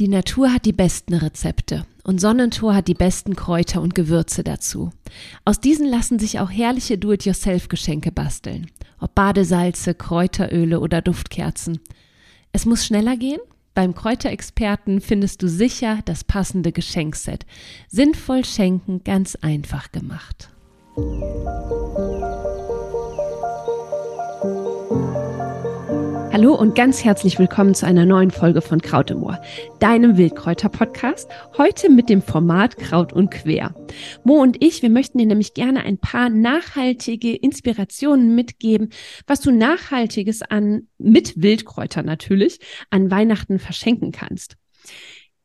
Die Natur hat die besten Rezepte und Sonnentor hat die besten Kräuter und Gewürze dazu. Aus diesen lassen sich auch herrliche Do-it-yourself-Geschenke basteln. Ob Badesalze, Kräuteröle oder Duftkerzen. Es muss schneller gehen? Beim Kräuterexperten findest du sicher das passende Geschenkset. Sinnvoll schenken, ganz einfach gemacht. Hallo und ganz herzlich willkommen zu einer neuen Folge von Kraut im Ohr, deinem Wildkräuter-Podcast. Heute mit dem Format Kraut und Quer. Mo und ich, wir möchten dir nämlich gerne ein paar nachhaltige Inspirationen mitgeben, was du Nachhaltiges an, mit Wildkräuter natürlich, an Weihnachten verschenken kannst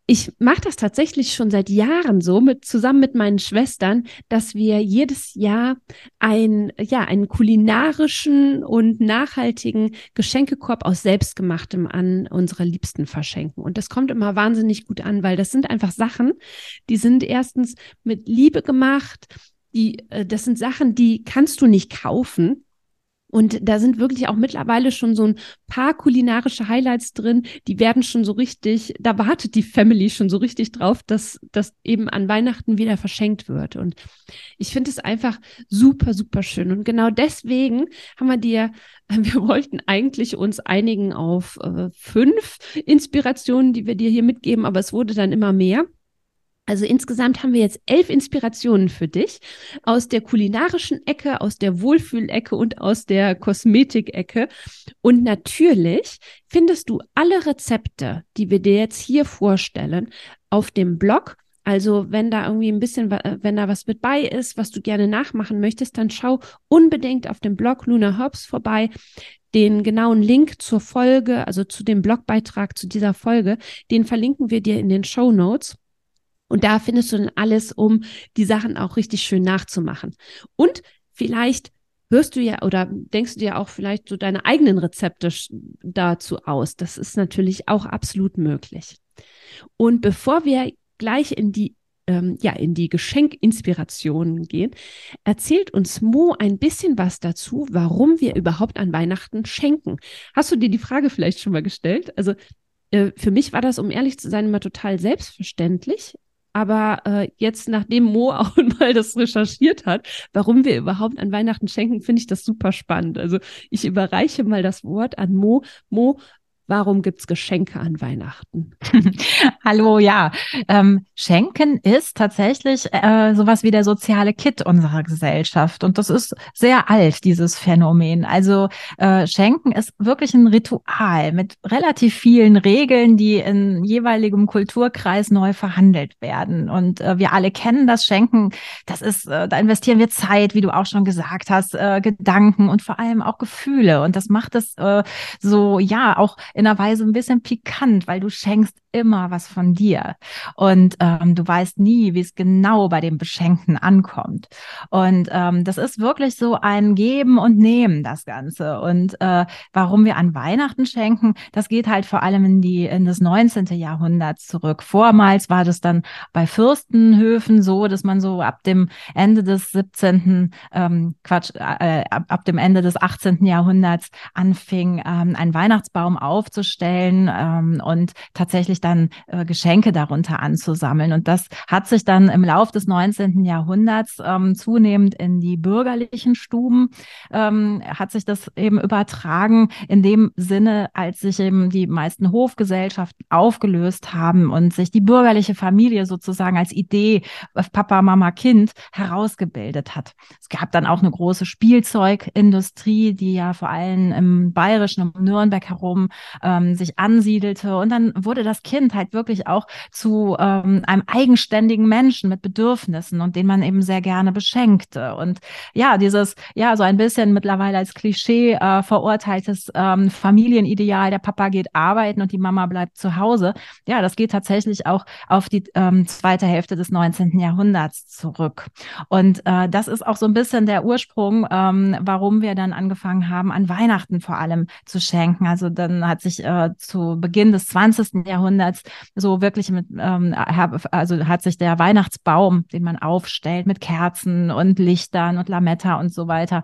ich mache das tatsächlich schon seit Jahren so, mit, zusammen mit meinen Schwestern, dass wir jedes Jahr ein, ja, einen kulinarischen und nachhaltigen Geschenkekorb aus Selbstgemachtem an unsere Liebsten verschenken. Und das kommt immer wahnsinnig gut an, weil das sind einfach Sachen, die sind erstens mit Liebe gemacht, die, äh, das sind Sachen, die kannst du nicht kaufen. Und da sind wirklich auch mittlerweile schon so ein paar kulinarische Highlights drin. Die werden schon so richtig, da wartet die Family schon so richtig drauf, dass das eben an Weihnachten wieder verschenkt wird. Und ich finde es einfach super, super schön. Und genau deswegen haben wir dir, wir wollten eigentlich uns einigen auf äh, fünf Inspirationen, die wir dir hier mitgeben, aber es wurde dann immer mehr. Also insgesamt haben wir jetzt elf Inspirationen für dich aus der kulinarischen Ecke, aus der Wohlfühlecke und aus der Kosmetikecke. Und natürlich findest du alle Rezepte, die wir dir jetzt hier vorstellen, auf dem Blog. Also wenn da irgendwie ein bisschen, wenn da was mit bei ist, was du gerne nachmachen möchtest, dann schau unbedingt auf dem Blog Luna Herbs vorbei. Den genauen Link zur Folge, also zu dem Blogbeitrag zu dieser Folge, den verlinken wir dir in den Show Notes. Und da findest du dann alles, um die Sachen auch richtig schön nachzumachen. Und vielleicht hörst du ja oder denkst du dir auch vielleicht so deine eigenen Rezepte dazu aus. Das ist natürlich auch absolut möglich. Und bevor wir gleich in die ähm, ja, in die Geschenkinspirationen gehen, erzählt uns Mo ein bisschen was dazu, warum wir überhaupt an Weihnachten schenken. Hast du dir die Frage vielleicht schon mal gestellt? Also äh, für mich war das, um ehrlich zu sein, immer total selbstverständlich. Aber äh, jetzt, nachdem Mo auch mal das recherchiert hat, warum wir überhaupt an Weihnachten schenken, finde ich das super spannend. Also ich überreiche mal das Wort an Mo. Mo, Warum gibt's Geschenke an Weihnachten? Hallo, ja. Ähm, Schenken ist tatsächlich äh, sowas wie der soziale Kit unserer Gesellschaft. Und das ist sehr alt, dieses Phänomen. Also äh, Schenken ist wirklich ein Ritual mit relativ vielen Regeln, die in jeweiligem Kulturkreis neu verhandelt werden. Und äh, wir alle kennen das Schenken. Das ist, äh, da investieren wir Zeit, wie du auch schon gesagt hast, äh, Gedanken und vor allem auch Gefühle. Und das macht es äh, so, ja, auch in einer Weise ein bisschen pikant, weil du schenkst immer was von dir. Und ähm, du weißt nie, wie es genau bei dem Beschenkten ankommt. Und ähm, das ist wirklich so ein Geben und Nehmen, das Ganze. Und äh, warum wir an Weihnachten schenken, das geht halt vor allem in die in das 19. Jahrhundert zurück. Vormals war das dann bei Fürstenhöfen so, dass man so ab dem Ende des 17. Ähm, Quatsch, äh, ab, ab dem Ende des 18. Jahrhunderts anfing, ähm, einen Weihnachtsbaum aufzustellen ähm, und tatsächlich dann äh, Geschenke darunter anzusammeln. Und das hat sich dann im Lauf des 19. Jahrhunderts ähm, zunehmend in die bürgerlichen Stuben, ähm, hat sich das eben übertragen in dem Sinne, als sich eben die meisten Hofgesellschaften aufgelöst haben und sich die bürgerliche Familie sozusagen als Idee Papa, Mama, Kind herausgebildet hat. Es gab dann auch eine große Spielzeugindustrie, die ja vor allem im Bayerischen, um Nürnberg herum ähm, sich ansiedelte. Und dann wurde das Kind Kind halt wirklich auch zu ähm, einem eigenständigen Menschen mit Bedürfnissen und den man eben sehr gerne beschenkte. Und ja, dieses, ja, so ein bisschen mittlerweile als Klischee äh, verurteiltes ähm, Familienideal, der Papa geht arbeiten und die Mama bleibt zu Hause. Ja, das geht tatsächlich auch auf die ähm, zweite Hälfte des 19. Jahrhunderts zurück. Und äh, das ist auch so ein bisschen der Ursprung, ähm, warum wir dann angefangen haben, an Weihnachten vor allem zu schenken. Also dann hat sich äh, zu Beginn des 20. Jahrhunderts Jahrhunderts so wirklich mit, ähm, also hat sich der Weihnachtsbaum, den man aufstellt mit Kerzen und Lichtern und Lametta und so weiter,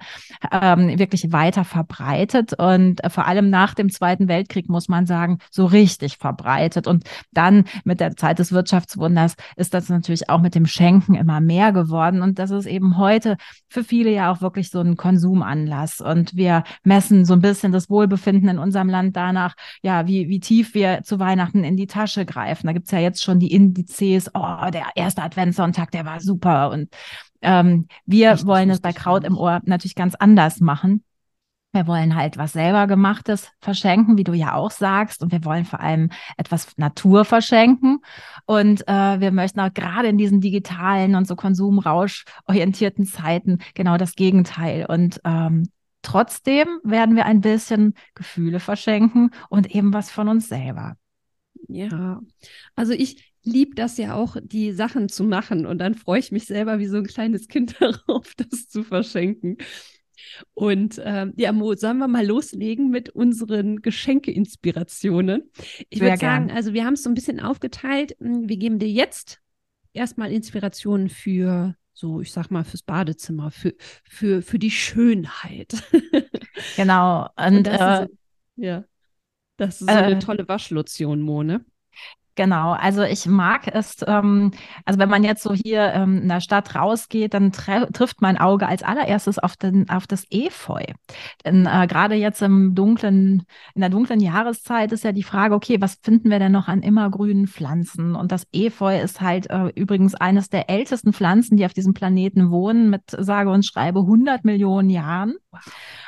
ähm, wirklich weiter verbreitet. Und äh, vor allem nach dem Zweiten Weltkrieg muss man sagen, so richtig verbreitet. Und dann mit der Zeit des Wirtschaftswunders ist das natürlich auch mit dem Schenken immer mehr geworden. Und das ist eben heute für viele ja auch wirklich so ein Konsumanlass. Und wir messen so ein bisschen das Wohlbefinden in unserem Land danach, ja, wie, wie tief wir zu Weihnachten in die Tasche greifen. Da gibt's ja jetzt schon die Indizes, oh, der erste Adventssonntag, der war super. Und ähm, wir Richtig wollen es bei Kraut im Ohr natürlich ganz anders machen. Wir wollen halt was selber gemachtes verschenken, wie du ja auch sagst. Und wir wollen vor allem etwas Natur verschenken. Und äh, wir möchten auch gerade in diesen digitalen und so konsumrauschorientierten Zeiten genau das Gegenteil. Und ähm, trotzdem werden wir ein bisschen Gefühle verschenken und eben was von uns selber. Ja, also ich liebe das ja auch, die Sachen zu machen. Und dann freue ich mich selber wie so ein kleines Kind darauf, das zu verschenken. Und ähm, ja, Mo, sollen wir mal loslegen mit unseren Geschenke-Inspirationen? Ich würde sagen, also wir haben es so ein bisschen aufgeteilt. Hm, wir geben dir jetzt erstmal Inspirationen für so, ich sag mal, fürs Badezimmer, für, für, für die Schönheit. Genau. Und, Und äh, ist, ja, das ist so äh, eine tolle Waschlotion, Mo, ne? Genau, also ich mag es, ähm, also wenn man jetzt so hier ähm, in der Stadt rausgeht, dann trifft mein Auge als allererstes auf, den, auf das Efeu. Denn äh, gerade jetzt im dunklen, in der dunklen Jahreszeit ist ja die Frage, okay, was finden wir denn noch an immergrünen Pflanzen? Und das Efeu ist halt äh, übrigens eines der ältesten Pflanzen, die auf diesem Planeten wohnen, mit sage und schreibe 100 Millionen Jahren.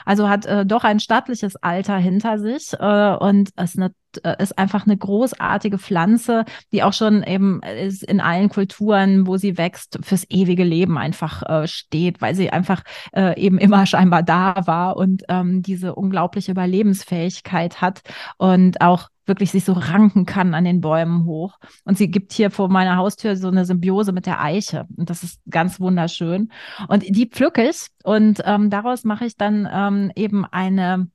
Also hat äh, doch ein stattliches Alter hinter sich äh, und ist, eine, äh, ist einfach eine großartige Pflanze, die auch schon eben ist in allen Kulturen, wo sie wächst, fürs ewige Leben einfach äh, steht, weil sie einfach äh, eben immer scheinbar da war und ähm, diese unglaubliche Überlebensfähigkeit hat und auch wirklich sich so ranken kann an den Bäumen hoch. Und sie gibt hier vor meiner Haustür so eine Symbiose mit der Eiche. Und das ist ganz wunderschön. Und die pflücke ich und ähm, daraus mache ich dann ähm, eben eine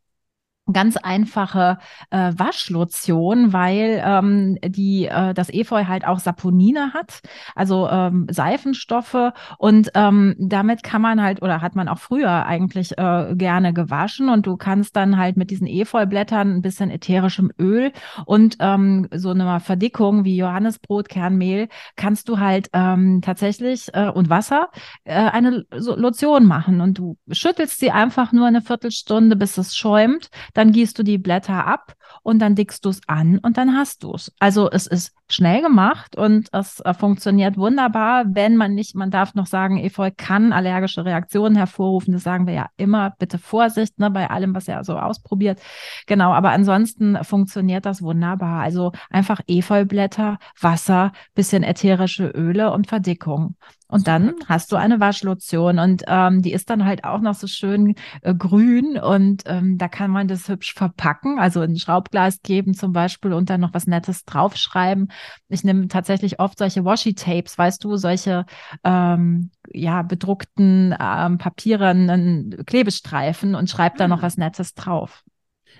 ganz einfache äh, Waschlotion, weil ähm, die äh, das Efeu halt auch Saponine hat, also ähm, Seifenstoffe. Und ähm, damit kann man halt oder hat man auch früher eigentlich äh, gerne gewaschen. Und du kannst dann halt mit diesen Efeublättern ein bisschen ätherischem Öl und ähm, so eine Verdickung wie Johannesbrotkernmehl kannst du halt ähm, tatsächlich äh, und Wasser äh, eine Lotion machen. Und du schüttelst sie einfach nur eine Viertelstunde, bis es schäumt dann gießt du die Blätter ab und dann dickst du es an und dann hast du es. Also es ist schnell gemacht und es äh, funktioniert wunderbar, wenn man nicht, man darf noch sagen, Efeu kann allergische Reaktionen hervorrufen. Das sagen wir ja immer. Bitte Vorsicht ne, bei allem, was er so ausprobiert. Genau, aber ansonsten funktioniert das wunderbar. Also einfach Efeublätter, Wasser, bisschen ätherische Öle und Verdickung. Und dann hast du eine Waschlotion und ähm, die ist dann halt auch noch so schön äh, grün und ähm, da kann man das hübsch verpacken, also in ein Schraubglas geben zum Beispiel und dann noch was Nettes draufschreiben. Ich nehme tatsächlich oft solche Washi-Tapes, weißt du, solche ähm, ja bedruckten ähm, Papieren, Klebestreifen und schreibe da noch ah. was Nettes drauf.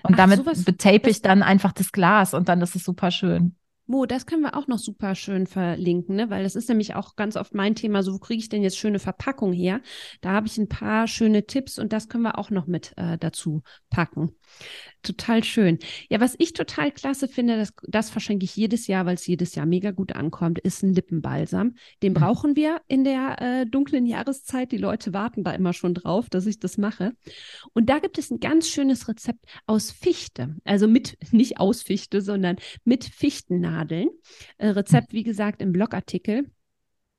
Und Ach, damit betape ich dann einfach das Glas und dann ist es super schön. Mo, das können wir auch noch super schön verlinken, ne? weil das ist nämlich auch ganz oft mein Thema, so wo kriege ich denn jetzt schöne Verpackung her? Da habe ich ein paar schöne Tipps und das können wir auch noch mit äh, dazu packen. Total schön. Ja, was ich total klasse finde, das, das verschenke ich jedes Jahr, weil es jedes Jahr mega gut ankommt, ist ein Lippenbalsam. Den mhm. brauchen wir in der äh, dunklen Jahreszeit. Die Leute warten da immer schon drauf, dass ich das mache. Und da gibt es ein ganz schönes Rezept aus Fichte. Also mit, nicht aus Fichte, sondern mit Fichtennadeln. Äh, Rezept, wie gesagt, im Blogartikel.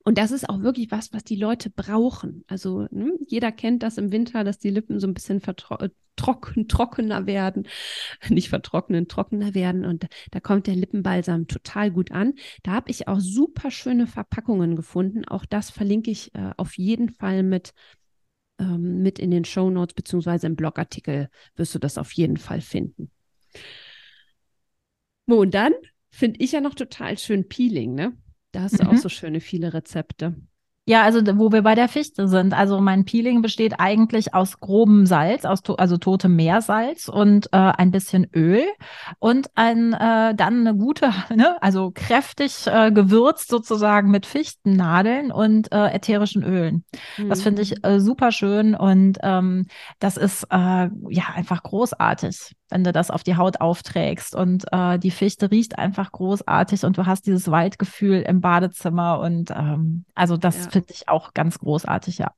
Und das ist auch wirklich was, was die Leute brauchen. Also ne, jeder kennt das im Winter, dass die Lippen so ein bisschen äh, trocken, trockener werden, nicht vertrocknen, trockener werden. Und da kommt der Lippenbalsam total gut an. Da habe ich auch super schöne Verpackungen gefunden. Auch das verlinke ich äh, auf jeden Fall mit, ähm, mit in den Show Notes beziehungsweise im Blogartikel wirst du das auf jeden Fall finden. Und dann finde ich ja noch total schön Peeling, ne? Da hast du mhm. auch so schöne viele Rezepte. Ja, also wo wir bei der Fichte sind. Also mein Peeling besteht eigentlich aus grobem Salz, aus to also totem Meersalz und äh, ein bisschen Öl und ein äh, dann eine gute, ne, also kräftig äh, gewürzt sozusagen mit Fichtennadeln und äh, ätherischen Ölen. Mhm. Das finde ich äh, super schön und ähm, das ist äh, ja einfach großartig wenn du das auf die Haut aufträgst. Und äh, die Fichte riecht einfach großartig und du hast dieses Waldgefühl im Badezimmer. Und ähm, also das ja. finde ich auch ganz großartig, ja.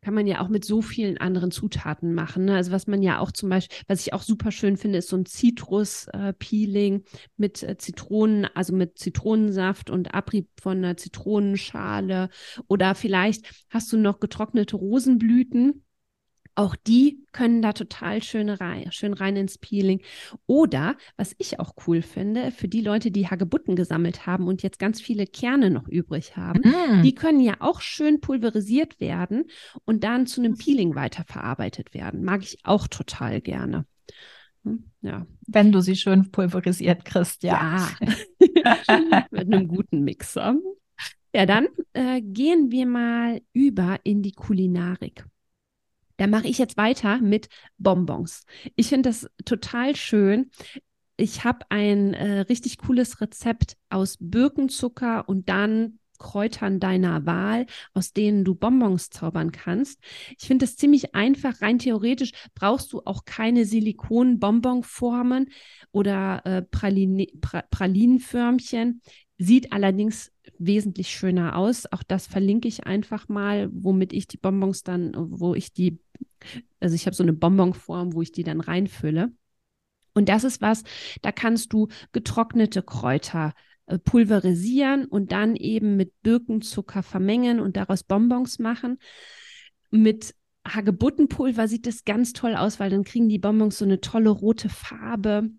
Kann man ja auch mit so vielen anderen Zutaten machen. Ne? Also was man ja auch zum Beispiel, was ich auch super schön finde, ist so ein Zitrus-Peeling mit äh, Zitronen, also mit Zitronensaft und Abrieb von einer Zitronenschale. Oder vielleicht hast du noch getrocknete Rosenblüten auch die können da total schön rein, schön rein ins Peeling. Oder, was ich auch cool finde, für die Leute, die Hagebutten gesammelt haben und jetzt ganz viele Kerne noch übrig haben, mm. die können ja auch schön pulverisiert werden und dann zu einem Peeling weiterverarbeitet werden. Mag ich auch total gerne. Hm, ja. Wenn du sie schön pulverisiert kriegst, ja. ja. Mit einem guten Mixer. Ja, dann äh, gehen wir mal über in die Kulinarik. Da mache ich jetzt weiter mit Bonbons. Ich finde das total schön. Ich habe ein äh, richtig cooles Rezept aus Birkenzucker und dann Kräutern deiner Wahl, aus denen du Bonbons zaubern kannst. Ich finde das ziemlich einfach. Rein theoretisch brauchst du auch keine Silikon-Bonbonformen oder äh, Praline, pra, Pralinenförmchen. Sieht allerdings wesentlich schöner aus. Auch das verlinke ich einfach mal, womit ich die Bonbons dann, wo ich die also ich habe so eine Bonbonform, wo ich die dann reinfülle. Und das ist was, da kannst du getrocknete Kräuter äh, pulverisieren und dann eben mit Birkenzucker vermengen und daraus Bonbons machen. Mit Hagebuttenpulver sieht das ganz toll aus, weil dann kriegen die Bonbons so eine tolle rote Farbe.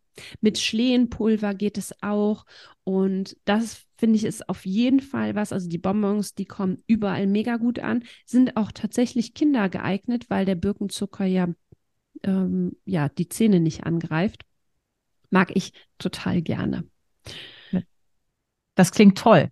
Mit Schlehenpulver geht es auch. Und das finde ich ist auf jeden Fall was. Also die Bonbons, die kommen überall mega gut an, sind auch tatsächlich Kinder geeignet, weil der Birkenzucker ja, ähm, ja die Zähne nicht angreift. Mag ich total gerne. Das klingt toll.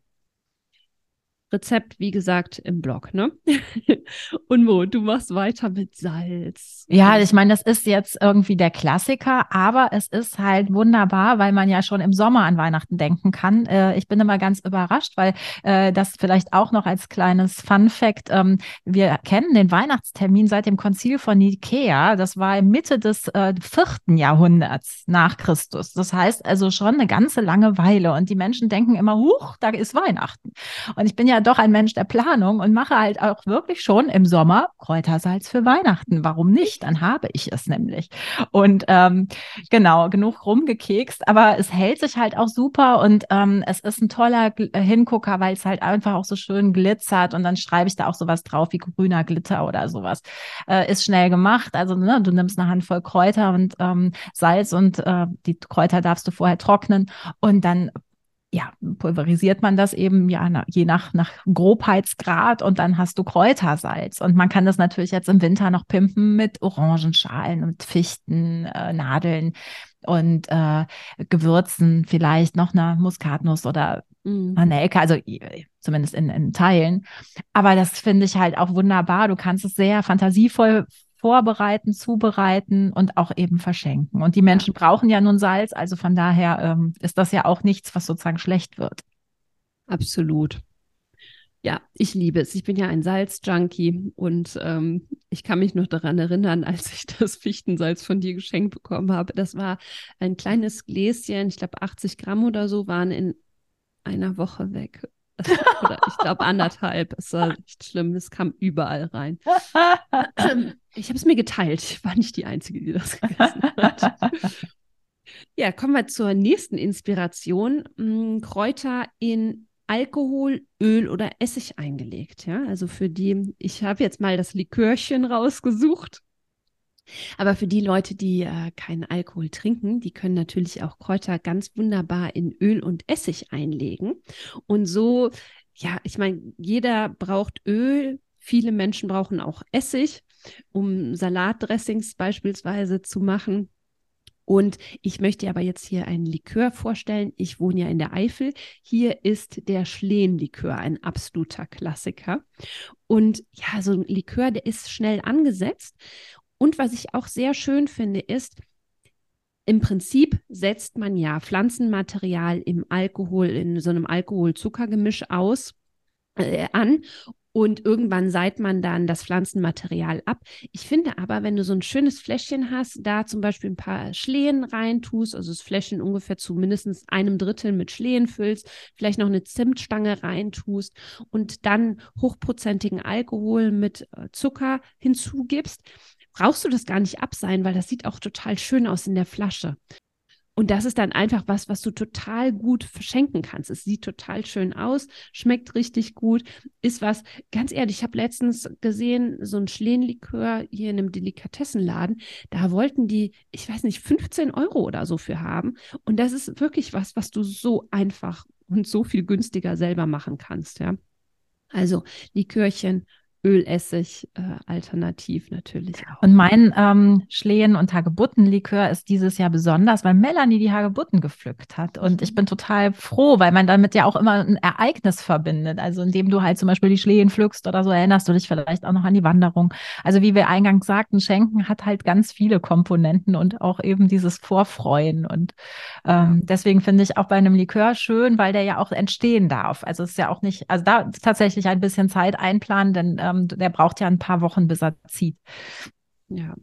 Rezept, wie gesagt, im Blog, ne? Und Mo, du machst weiter mit Salz. Ja, ich meine, das ist jetzt irgendwie der Klassiker, aber es ist halt wunderbar, weil man ja schon im Sommer an Weihnachten denken kann. Äh, ich bin immer ganz überrascht, weil äh, das vielleicht auch noch als kleines Fun Fact, ähm, wir kennen den Weihnachtstermin seit dem Konzil von Nikea. Das war Mitte des äh, vierten Jahrhunderts nach Christus. Das heißt also schon eine ganze lange Weile. Und die Menschen denken immer, huch, da ist Weihnachten. Und ich bin ja doch ein Mensch der Planung und mache halt auch wirklich schon im Sommer Kräutersalz für Weihnachten. Warum nicht? Dann habe ich es nämlich. Und ähm, genau, genug rumgekekst, aber es hält sich halt auch super und ähm, es ist ein toller äh, Hingucker, weil es halt einfach auch so schön glitzert und dann schreibe ich da auch sowas drauf wie grüner Glitter oder sowas. Äh, ist schnell gemacht. Also ne, du nimmst eine Handvoll Kräuter und ähm, Salz und äh, die Kräuter darfst du vorher trocknen und dann ja, pulverisiert man das eben ja je nach, nach Grobheitsgrad und dann hast du Kräutersalz. Und man kann das natürlich jetzt im Winter noch pimpen mit Orangenschalen und Fichten, äh, Nadeln und äh, Gewürzen, vielleicht noch eine Muskatnuss oder mhm. Nelke, also zumindest in, in Teilen. Aber das finde ich halt auch wunderbar. Du kannst es sehr fantasievoll vorbereiten, zubereiten und auch eben verschenken. Und die Menschen brauchen ja nun Salz, also von daher ähm, ist das ja auch nichts, was sozusagen schlecht wird. Absolut. Ja, ich liebe es. Ich bin ja ein Salzjunkie und ähm, ich kann mich noch daran erinnern, als ich das Fichtensalz von dir geschenkt bekommen habe. Das war ein kleines Gläschen, ich glaube 80 Gramm oder so, waren in einer Woche weg. Oder ich glaube anderthalb. Es war echt schlimm. Es kam überall rein. Ich habe es mir geteilt. Ich war nicht die Einzige, die das gegessen hat. Ja, kommen wir zur nächsten Inspiration. Hm, Kräuter in Alkohol, Öl oder Essig eingelegt. Ja, also für die, ich habe jetzt mal das Likörchen rausgesucht. Aber für die Leute, die äh, keinen Alkohol trinken, die können natürlich auch Kräuter ganz wunderbar in Öl und Essig einlegen. Und so, ja, ich meine, jeder braucht Öl. Viele Menschen brauchen auch Essig, um Salatdressings beispielsweise zu machen. Und ich möchte aber jetzt hier einen Likör vorstellen. Ich wohne ja in der Eifel. Hier ist der Schlehen-Likör ein absoluter Klassiker. Und ja, so ein Likör, der ist schnell angesetzt. Und was ich auch sehr schön finde, ist, im Prinzip setzt man ja Pflanzenmaterial im Alkohol, in so einem Alkohol-Zuckergemisch aus, äh, an und irgendwann seit man dann das Pflanzenmaterial ab. Ich finde aber, wenn du so ein schönes Fläschchen hast, da zum Beispiel ein paar Schlehen reintust, also das Fläschchen ungefähr zu mindestens einem Drittel mit Schlehen füllst, vielleicht noch eine Zimtstange reintust und dann hochprozentigen Alkohol mit äh, Zucker hinzugibst, brauchst du das gar nicht abseihen, weil das sieht auch total schön aus in der Flasche. Und das ist dann einfach was, was du total gut verschenken kannst. Es sieht total schön aus, schmeckt richtig gut, ist was, ganz ehrlich, ich habe letztens gesehen, so ein Schlehenlikör hier in einem Delikatessenladen, da wollten die, ich weiß nicht, 15 Euro oder so für haben. Und das ist wirklich was, was du so einfach und so viel günstiger selber machen kannst, ja. Also Likörchen, Ölessig äh, alternativ natürlich auch. Und mein ähm, Schlehen- und Hagebuttenlikör ist dieses Jahr besonders, weil Melanie die Hagebutten gepflückt hat. Und ich bin total froh, weil man damit ja auch immer ein Ereignis verbindet. Also indem du halt zum Beispiel die Schlehen pflückst oder so, erinnerst du dich vielleicht auch noch an die Wanderung. Also wie wir eingangs sagten, Schenken hat halt ganz viele Komponenten und auch eben dieses Vorfreuen. Und ähm, deswegen finde ich auch bei einem Likör schön, weil der ja auch entstehen darf. Also es ist ja auch nicht, also da tatsächlich ein bisschen Zeit einplanen, denn ähm, der braucht ja ein paar Wochen, bis er zieht. Ja,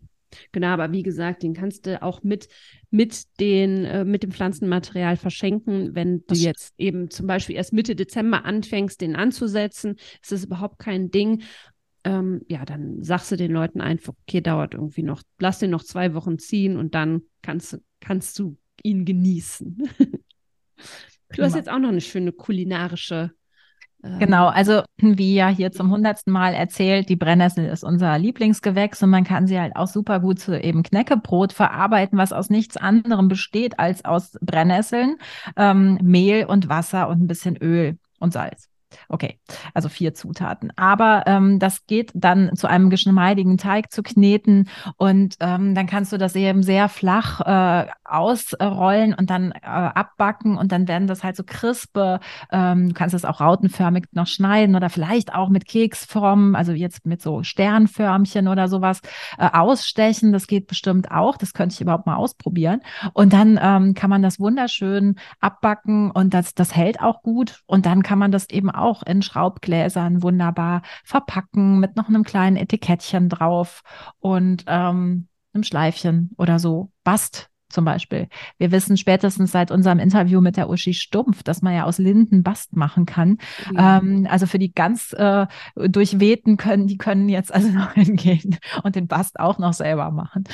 Genau, aber wie gesagt, den kannst du auch mit, mit, den, äh, mit dem Pflanzenmaterial verschenken. Wenn du jetzt eben zum Beispiel erst Mitte Dezember anfängst, den anzusetzen, ist das überhaupt kein Ding. Ähm, ja, dann sagst du den Leuten einfach, okay, dauert irgendwie noch, lass den noch zwei Wochen ziehen und dann kannst, kannst du ihn genießen. du hast jetzt auch noch eine schöne kulinarische Genau, also wie ja hier zum hundertsten Mal erzählt, die Brennnessel ist unser Lieblingsgewächs und man kann sie halt auch super gut zu eben Knäckebrot verarbeiten, was aus nichts anderem besteht als aus Brennnesseln, ähm, Mehl und Wasser und ein bisschen Öl und Salz. Okay, also vier Zutaten. Aber ähm, das geht dann zu einem geschmeidigen Teig zu kneten und ähm, dann kannst du das eben sehr flach äh, ausrollen und dann äh, abbacken und dann werden das halt so crispe. Ähm, du kannst es auch rautenförmig noch schneiden oder vielleicht auch mit Keksformen, also jetzt mit so Sternförmchen oder sowas äh, ausstechen. Das geht bestimmt auch. Das könnte ich überhaupt mal ausprobieren. Und dann ähm, kann man das wunderschön abbacken und das, das hält auch gut. Und dann kann man das eben auch auch in Schraubgläsern wunderbar verpacken mit noch einem kleinen Etikettchen drauf und ähm, einem Schleifchen oder so. Bast zum Beispiel. Wir wissen spätestens seit unserem Interview mit der Uschi Stumpf, dass man ja aus Linden Bast machen kann. Ja. Ähm, also für die ganz äh, durchwehten können, die können jetzt also noch hingehen und den Bast auch noch selber machen.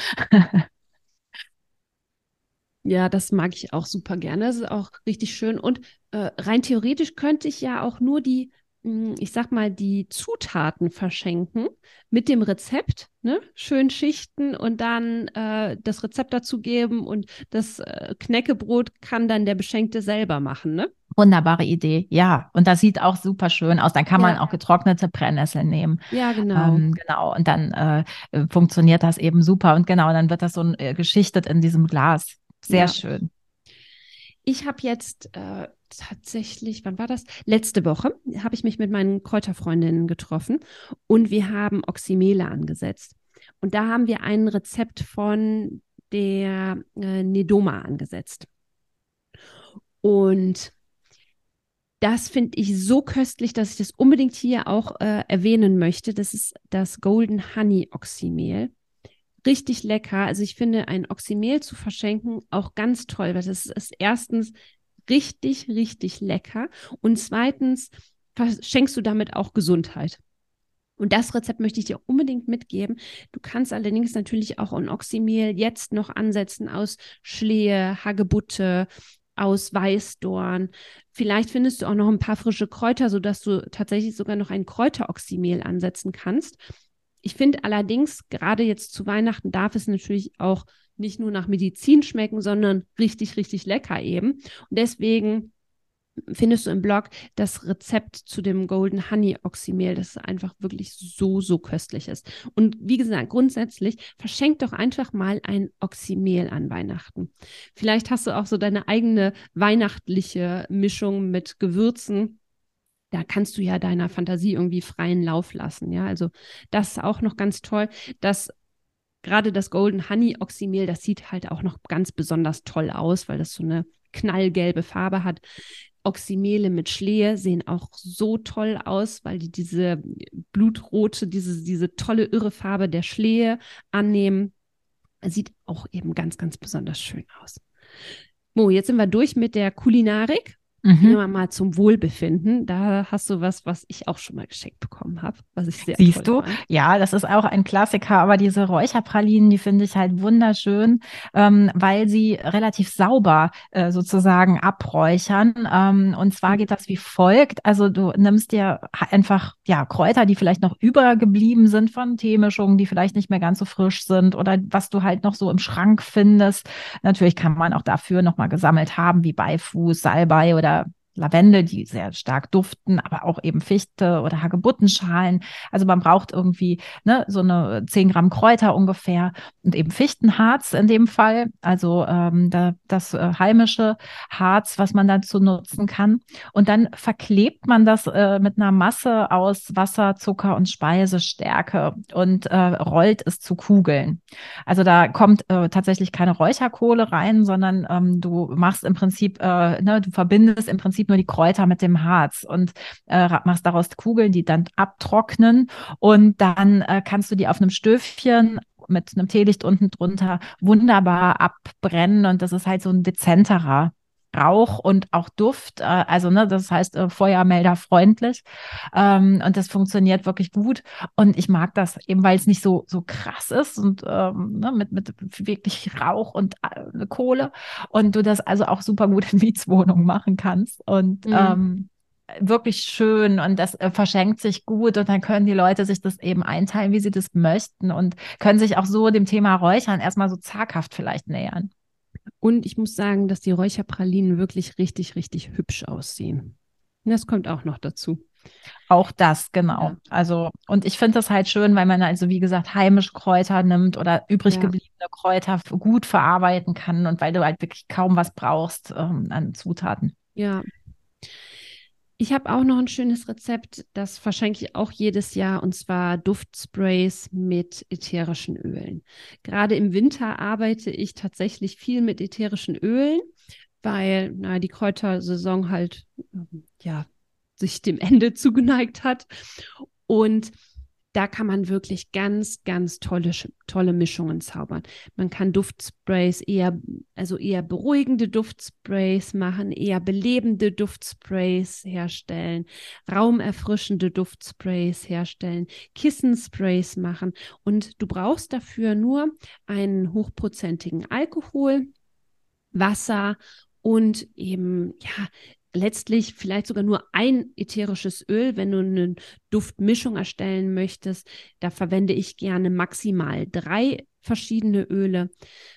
Ja, das mag ich auch super gerne. Das ist auch richtig schön. Und äh, rein theoretisch könnte ich ja auch nur die, ich sag mal, die Zutaten verschenken mit dem Rezept, ne? Schön schichten und dann äh, das Rezept dazu geben und das äh, Knäckebrot kann dann der Beschenkte selber machen, ne? Wunderbare Idee, ja. Und das sieht auch super schön aus. Dann kann man auch getrocknete Brennnesseln nehmen. Ja, genau. Ähm, genau. Und dann äh, funktioniert das eben super. Und genau, dann wird das so äh, geschichtet in diesem Glas. Sehr ja. schön. Ich habe jetzt äh, tatsächlich, wann war das? Letzte Woche habe ich mich mit meinen Kräuterfreundinnen getroffen und wir haben Oxymele angesetzt. Und da haben wir ein Rezept von der äh, Nedoma angesetzt. Und das finde ich so köstlich, dass ich das unbedingt hier auch äh, erwähnen möchte. Das ist das Golden Honey Oxymel richtig lecker. Also ich finde, ein Oxymel zu verschenken auch ganz toll, weil das ist erstens richtig, richtig lecker und zweitens verschenkst du damit auch Gesundheit. Und das Rezept möchte ich dir unbedingt mitgeben. Du kannst allerdings natürlich auch ein Oxymel jetzt noch ansetzen aus Schlehe, Hagebutte, aus Weißdorn. Vielleicht findest du auch noch ein paar frische Kräuter, sodass du tatsächlich sogar noch ein Kräuteroxymel ansetzen kannst. Ich finde allerdings, gerade jetzt zu Weihnachten darf es natürlich auch nicht nur nach Medizin schmecken, sondern richtig, richtig lecker eben. Und deswegen findest du im Blog das Rezept zu dem Golden Honey Oxymehl, das einfach wirklich so, so köstlich ist. Und wie gesagt, grundsätzlich verschenk doch einfach mal ein Oxymehl an Weihnachten. Vielleicht hast du auch so deine eigene weihnachtliche Mischung mit Gewürzen. Da kannst du ja deiner Fantasie irgendwie freien Lauf lassen. Ja, also das ist auch noch ganz toll. Das gerade das Golden Honey Oxymehl, das sieht halt auch noch ganz besonders toll aus, weil das so eine knallgelbe Farbe hat. Oxymele mit Schlehe sehen auch so toll aus, weil die diese blutrote, diese, diese tolle irre Farbe der Schlehe annehmen. Sieht auch eben ganz, ganz besonders schön aus. Mo, jetzt sind wir durch mit der Kulinarik. Mhm. Wir mal zum Wohlbefinden. Da hast du was, was ich auch schon mal geschenkt bekommen habe, was ich sehr Siehst du? Fand. Ja, das ist auch ein Klassiker, aber diese Räucherpralinen, die finde ich halt wunderschön, ähm, weil sie relativ sauber äh, sozusagen abräuchern. Ähm, und zwar geht das wie folgt. Also du nimmst dir einfach ja Kräuter, die vielleicht noch übergeblieben sind von Teemischungen, die vielleicht nicht mehr ganz so frisch sind oder was du halt noch so im Schrank findest. Natürlich kann man auch dafür nochmal gesammelt haben, wie Beifuß, Salbei oder Lavendel, die sehr stark duften, aber auch eben Fichte oder Hagebuttenschalen. Also man braucht irgendwie ne, so eine 10 Gramm Kräuter ungefähr und eben Fichtenharz in dem Fall, also ähm, da, das äh, heimische Harz, was man dazu nutzen kann. Und dann verklebt man das äh, mit einer Masse aus Wasser, Zucker und Speisestärke und äh, rollt es zu Kugeln. Also da kommt äh, tatsächlich keine Räucherkohle rein, sondern ähm, du machst im Prinzip, äh, ne, du verbindest im Prinzip nur die Kräuter mit dem Harz und äh, machst daraus Kugeln, die dann abtrocknen und dann äh, kannst du die auf einem Stöfchen mit einem Teelicht unten drunter wunderbar abbrennen und das ist halt so ein dezenterer Rauch und auch Duft, äh, also ne, das heißt äh, Feuermelder freundlich. Ähm, und das funktioniert wirklich gut. Und ich mag das eben, weil es nicht so so krass ist und ähm, ne, mit mit wirklich Rauch und äh, Kohle. Und du das also auch super gut in Mietswohnungen machen kannst. Und mhm. ähm, wirklich schön und das äh, verschenkt sich gut. Und dann können die Leute sich das eben einteilen, wie sie das möchten und können sich auch so dem Thema Räuchern erstmal so zaghaft vielleicht nähern. Und ich muss sagen, dass die Räucherpralinen wirklich richtig, richtig hübsch aussehen. Das kommt auch noch dazu. Auch das, genau. Ja. Also, und ich finde das halt schön, weil man also, wie gesagt, heimische Kräuter nimmt oder übrig ja. gebliebene Kräuter gut verarbeiten kann und weil du halt wirklich kaum was brauchst ähm, an Zutaten. Ja, ich habe auch noch ein schönes Rezept, das verschenke ich auch jedes Jahr, und zwar Duftsprays mit ätherischen Ölen. Gerade im Winter arbeite ich tatsächlich viel mit ätherischen Ölen, weil na, die Kräutersaison halt ja sich dem Ende zugeneigt hat. Und da kann man wirklich ganz, ganz tolle, tolle Mischungen zaubern. Man kann Duftsprays eher, also eher beruhigende Duftsprays machen, eher belebende Duftsprays herstellen, raumerfrischende Duftsprays herstellen, Kissensprays machen. Und du brauchst dafür nur einen hochprozentigen Alkohol, Wasser und eben ja letztlich vielleicht sogar nur ein ätherisches Öl, wenn du eine Duftmischung erstellen möchtest. Da verwende ich gerne maximal drei verschiedene Öle.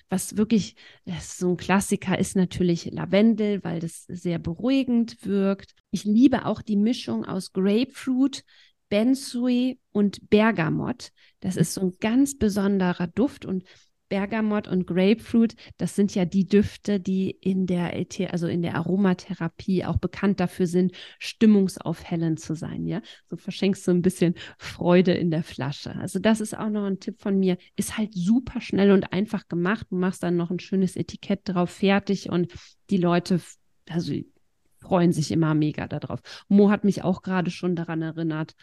Was wirklich so ein Klassiker ist natürlich Lavendel, weil das sehr beruhigend wirkt. Ich liebe auch die Mischung aus Grapefruit, Bensui und Bergamott. Das ist so ein ganz besonderer Duft und Bergamott und Grapefruit, das sind ja die Düfte, die in der also in der Aromatherapie auch bekannt dafür sind, stimmungsaufhellend zu sein, ja? So verschenkst du ein bisschen Freude in der Flasche. Also das ist auch noch ein Tipp von mir, ist halt super schnell und einfach gemacht. Du machst dann noch ein schönes Etikett drauf fertig und die Leute also freuen sich immer mega darauf. Mo hat mich auch gerade schon daran erinnert,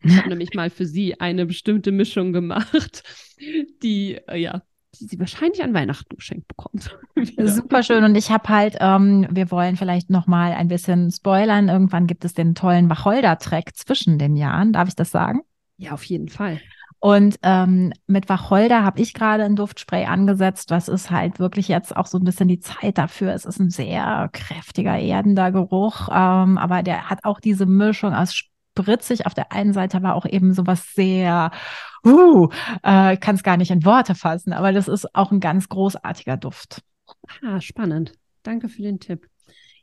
ich habe nämlich mal für sie eine bestimmte Mischung gemacht, die, äh, ja, die sie wahrscheinlich an Weihnachten geschenkt bekommt. Super schön. Und ich habe halt, ähm, wir wollen vielleicht noch mal ein bisschen spoilern. Irgendwann gibt es den tollen Wacholder-Track zwischen den Jahren. Darf ich das sagen? Ja, auf jeden Fall. Und ähm, mit Wacholder habe ich gerade ein Duftspray angesetzt. Das ist halt wirklich jetzt auch so ein bisschen die Zeit dafür. Es ist ein sehr kräftiger, erdender Geruch, ähm, aber der hat auch diese Mischung aus spritzig auf der einen Seite, aber auch eben sowas sehr, uh, äh, kann es gar nicht in Worte fassen, aber das ist auch ein ganz großartiger Duft. Ah, spannend. Danke für den Tipp.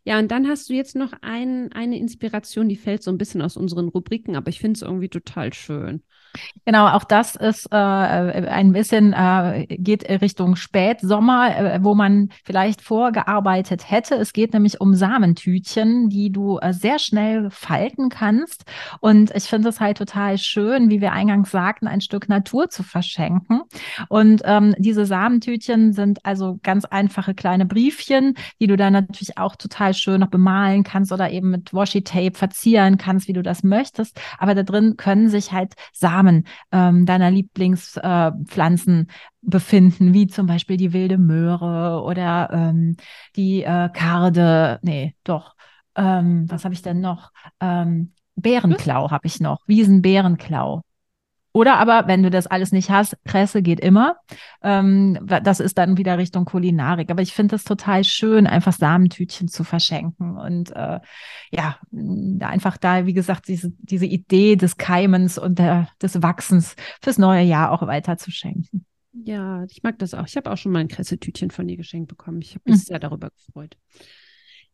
Ja, und dann hast du jetzt noch ein, eine Inspiration, die fällt so ein bisschen aus unseren Rubriken, aber ich finde es irgendwie total schön. Genau, auch das ist äh, ein bisschen, äh, geht Richtung Spätsommer, äh, wo man vielleicht vorgearbeitet hätte. Es geht nämlich um Samentütchen, die du äh, sehr schnell falten kannst. Und ich finde es halt total schön, wie wir eingangs sagten, ein Stück Natur zu verschenken. Und ähm, diese Samentütchen sind also ganz einfache kleine Briefchen, die du dann natürlich auch total schön noch bemalen kannst oder eben mit Washi-Tape verzieren kannst, wie du das möchtest. Aber da drin können sich halt Samen Samen ähm, deiner Lieblingspflanzen äh, befinden, wie zum Beispiel die wilde Möhre oder ähm, die äh, Karde, nee, doch, ähm, was habe ich denn noch? Ähm, Bärenklau habe ich noch, Wiesenbärenklau. Oder aber, wenn du das alles nicht hast, Kresse geht immer. Ähm, das ist dann wieder Richtung Kulinarik. Aber ich finde es total schön, einfach Samentütchen zu verschenken und äh, ja, einfach da, wie gesagt, diese, diese Idee des Keimens und der, des Wachsens fürs neue Jahr auch weiter zu schenken. Ja, ich mag das auch. Ich habe auch schon mal ein Kressetütchen von dir geschenkt bekommen. Ich habe mich mhm. sehr darüber gefreut.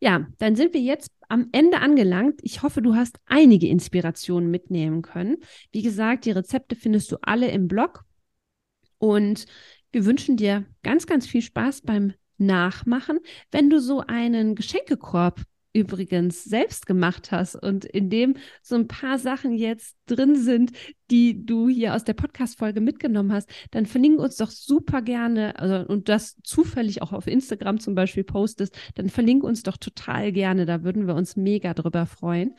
Ja, dann sind wir jetzt am Ende angelangt. Ich hoffe, du hast einige Inspirationen mitnehmen können. Wie gesagt, die Rezepte findest du alle im Blog. Und wir wünschen dir ganz, ganz viel Spaß beim Nachmachen. Wenn du so einen Geschenkekorb übrigens selbst gemacht hast und in dem so ein paar Sachen jetzt drin sind, die du hier aus der Podcast-Folge mitgenommen hast, dann verlinke uns doch super gerne also, und das zufällig auch auf Instagram zum Beispiel postest, dann verlinke uns doch total gerne. Da würden wir uns mega drüber freuen.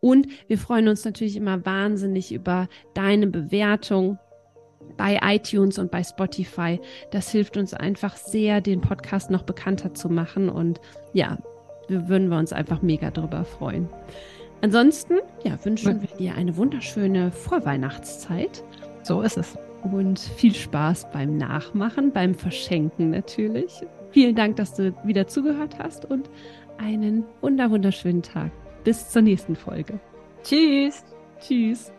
Und wir freuen uns natürlich immer wahnsinnig über deine Bewertung bei iTunes und bei Spotify. Das hilft uns einfach sehr, den Podcast noch bekannter zu machen. Und ja, würden wir uns einfach mega drüber freuen. Ansonsten ja, wünschen wir dir eine wunderschöne Vorweihnachtszeit. So ist es. Und viel Spaß beim Nachmachen, beim Verschenken natürlich. Vielen Dank, dass du wieder zugehört hast und einen wunder wunderschönen Tag. Bis zur nächsten Folge. Tschüss. Tschüss.